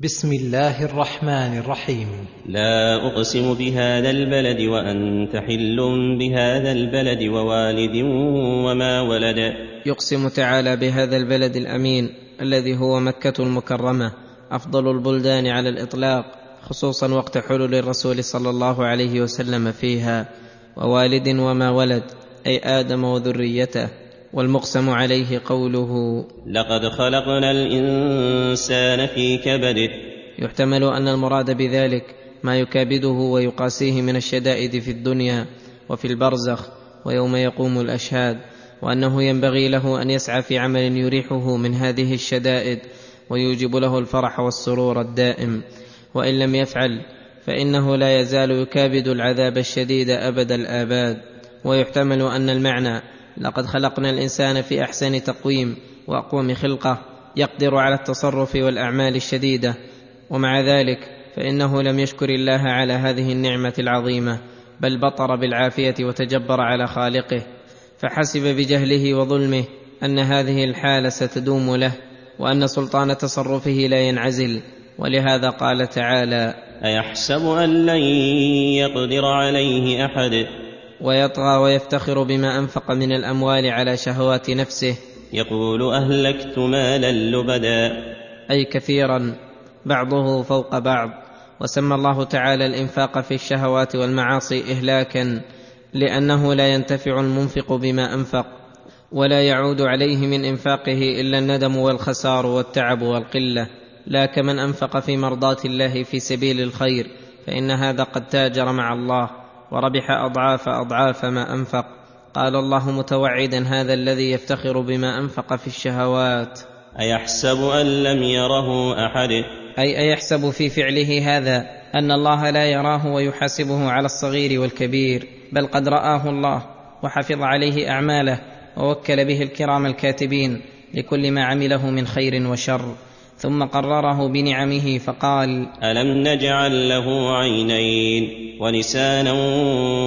بسم الله الرحمن الرحيم. لا أقسم بهذا البلد وانت حل بهذا البلد ووالد وما ولد. يقسم تعالى بهذا البلد الأمين الذي هو مكة المكرمة أفضل البلدان على الإطلاق خصوصا وقت حلول الرسول صلى الله عليه وسلم فيها ووالد وما ولد أي آدم وذريته. والمقسم عليه قوله لقد خلقنا الإنسان في كبد يحتمل أن المراد بذلك ما يكابده ويقاسيه من الشدائد في الدنيا وفي البرزخ ويوم يقوم الأشهاد وأنه ينبغي له أن يسعى في عمل يريحه من هذه الشدائد ويوجب له الفرح والسرور الدائم. وإن لم يفعل فإنه لا يزال يكابد العذاب الشديد أبد الآباد. ويحتمل أن المعنى لقد خلقنا الإنسان في أحسن تقويم وأقوم خلقه يقدر على التصرف والأعمال الشديدة. ومع ذلك فإنه لم يشكر الله على هذه النعمة العظيمة بل بطر بالعافية وتجبر على خالقه. فحسب بجهله وظلمه أن هذه الحالة ستدوم له وأن سلطان تصرفه لا ينعزل. ولهذا قال تعالى أيحسب أن لن يقدر عليه أحد؟ ويطغى ويفتخر بما أنفق من الأموال على شهوات نفسه. يقول أهلكت مالا لبدا. أي كثيرا بعضه فوق بعض. وسمى الله تعالى الإنفاق في الشهوات والمعاصي اهلاكا لأنه لا ينتفع المنفق بما أنفق ولا يعود عليه من إنفاقه إلا الندم والخسار والتعب والقلة. لا كمن أنفق في مرضاه الله في سبيل الخير فإن هذا قد تاجر مع الله. وربح أضعاف أضعاف ما أنفق. قال الله متوعدا هذا الذي يفتخر بما أنفق في الشهوات. أيحسب أن لم يره أحد؟ أي أيحسب في فعله هذا؟ أن الله لا يراه ويحاسبه على الصغير والكبير بل قد رآه الله وحفظ عليه أعماله ووكل به الكرام الكاتبين لكل ما عمله من خير وشر. ثم قرره بنعمه فقال ألم نجعل له عينين ولسانا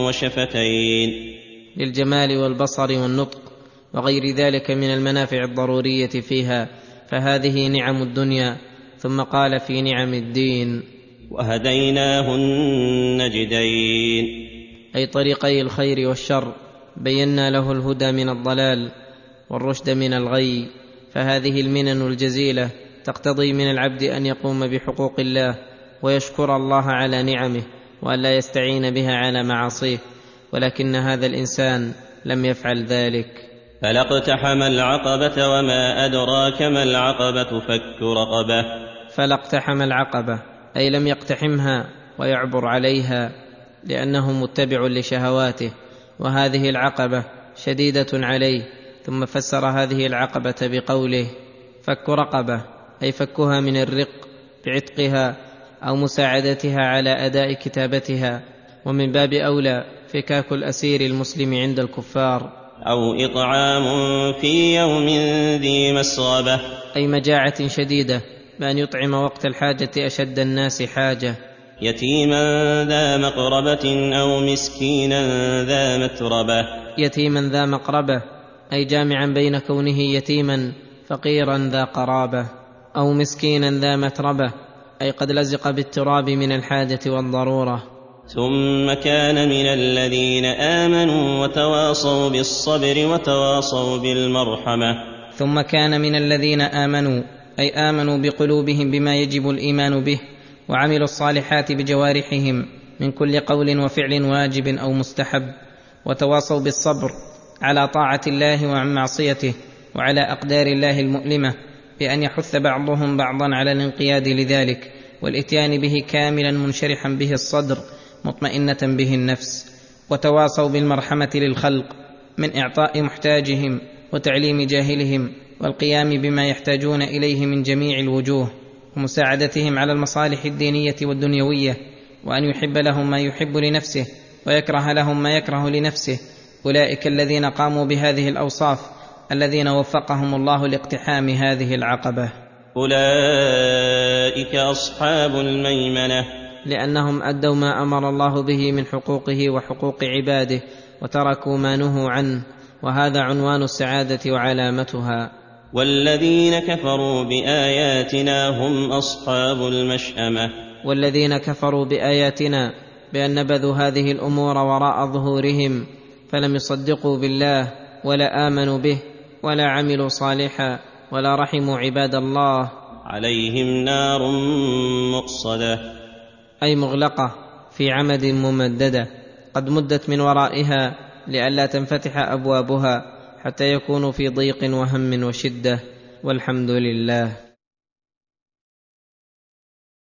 وشفتين للجمال والبصر والنطق وغير ذلك من المنافع الضرورية فيها فهذه نعم الدنيا. ثم قال في نعم الدين. وهديناه النجدين. أي طريقي الخير والشر بينا له الهدى من الضلال والرشد من الغي فهذه المنن الجزيلة. تقتضي من العبد أن يقوم بحقوق الله ويشكر الله على نعمه والا يستعين بها على معاصيه ولكن هذا الإنسان لم يفعل ذلك. فلا اقتحم العقبة وما أدراك ما العقبة فك رقبة. فلا اقتحم العقبة أي لم يقتحمها ويعبر عليها لأنه متبع لشهواته. وهذه العقبة شديدة عليه ثم فسر هذه العقبة بقوله فك رقبة. أي فكها من الرق بعتقها أو مساعدتها على أداء كتابتها ومن باب أولى فكاك الأسير المسلم عند الكفار. أو إطعام في يوم ذي مسغبة. أي مجاعة شديدة بأن يطعم وقت الحاجة أشد الناس حاجة. يتيما ذا مقربة أو مسكينا ذا متربة. يتيما ذا مقربة أي جامعا بين كونه يتيما فقيرا ذا قرابة. أو مسكينا ذا متربة أي قد لزق بالتراب من الحاجة والضرورة. ثم كان من الذين آمنوا وتواصوا بالصبر وتواصوا بالمرحمة. ثم كان من الذين آمنوا أي آمنوا بقلوبهم بما يجب الإيمان به وعملوا الصالحات بجوارحهم من كل قول وفعل واجب أو مستحب وتواصوا بالصبر على طاعة الله وعن معصيته وعلى أقدار الله المؤلمة. بأن يحث بعضهم بعضا على الانقياد لذلك والإتيان به كاملا منشرحا به الصدر مطمئنة به النفس وتواصوا بالمرحمة للخلق من إعطاء محتاجهم وتعليم جاهلهم والقيام بما يحتاجون إليه من جميع الوجوه ومساعدتهم على المصالح الدينية والدنيوية وأن يحب لهم ما يحب لنفسه ويكره لهم ما يكره لنفسه. أولئك الذين قاموا بهذه الأوصاف الذين وفقهم الله لاقتحام هذه العقبة. أولئك أصحاب الميمنة. لأنهم أدوا ما أمر الله به من حقوقه وحقوق عباده وتركوا ما نهوا عنه وهذا عنوان السعادة وعلامتها. والذين كفروا بآياتنا هم أصحاب المشأمة. والذين كفروا بآياتنا بأن نبذوا هذه الأمور وراء ظهورهم فلم يصدقوا بالله ولا آمنوا به. ولا عملوا صالحا ولا رحموا عباد الله. عليهم نار مؤصدة. أي مغلقة في عمد ممددة. قد مدت من ورائها لئلا تنفتح أبوابها حتى يكونوا في ضيق وهم وشدة. والحمد لله.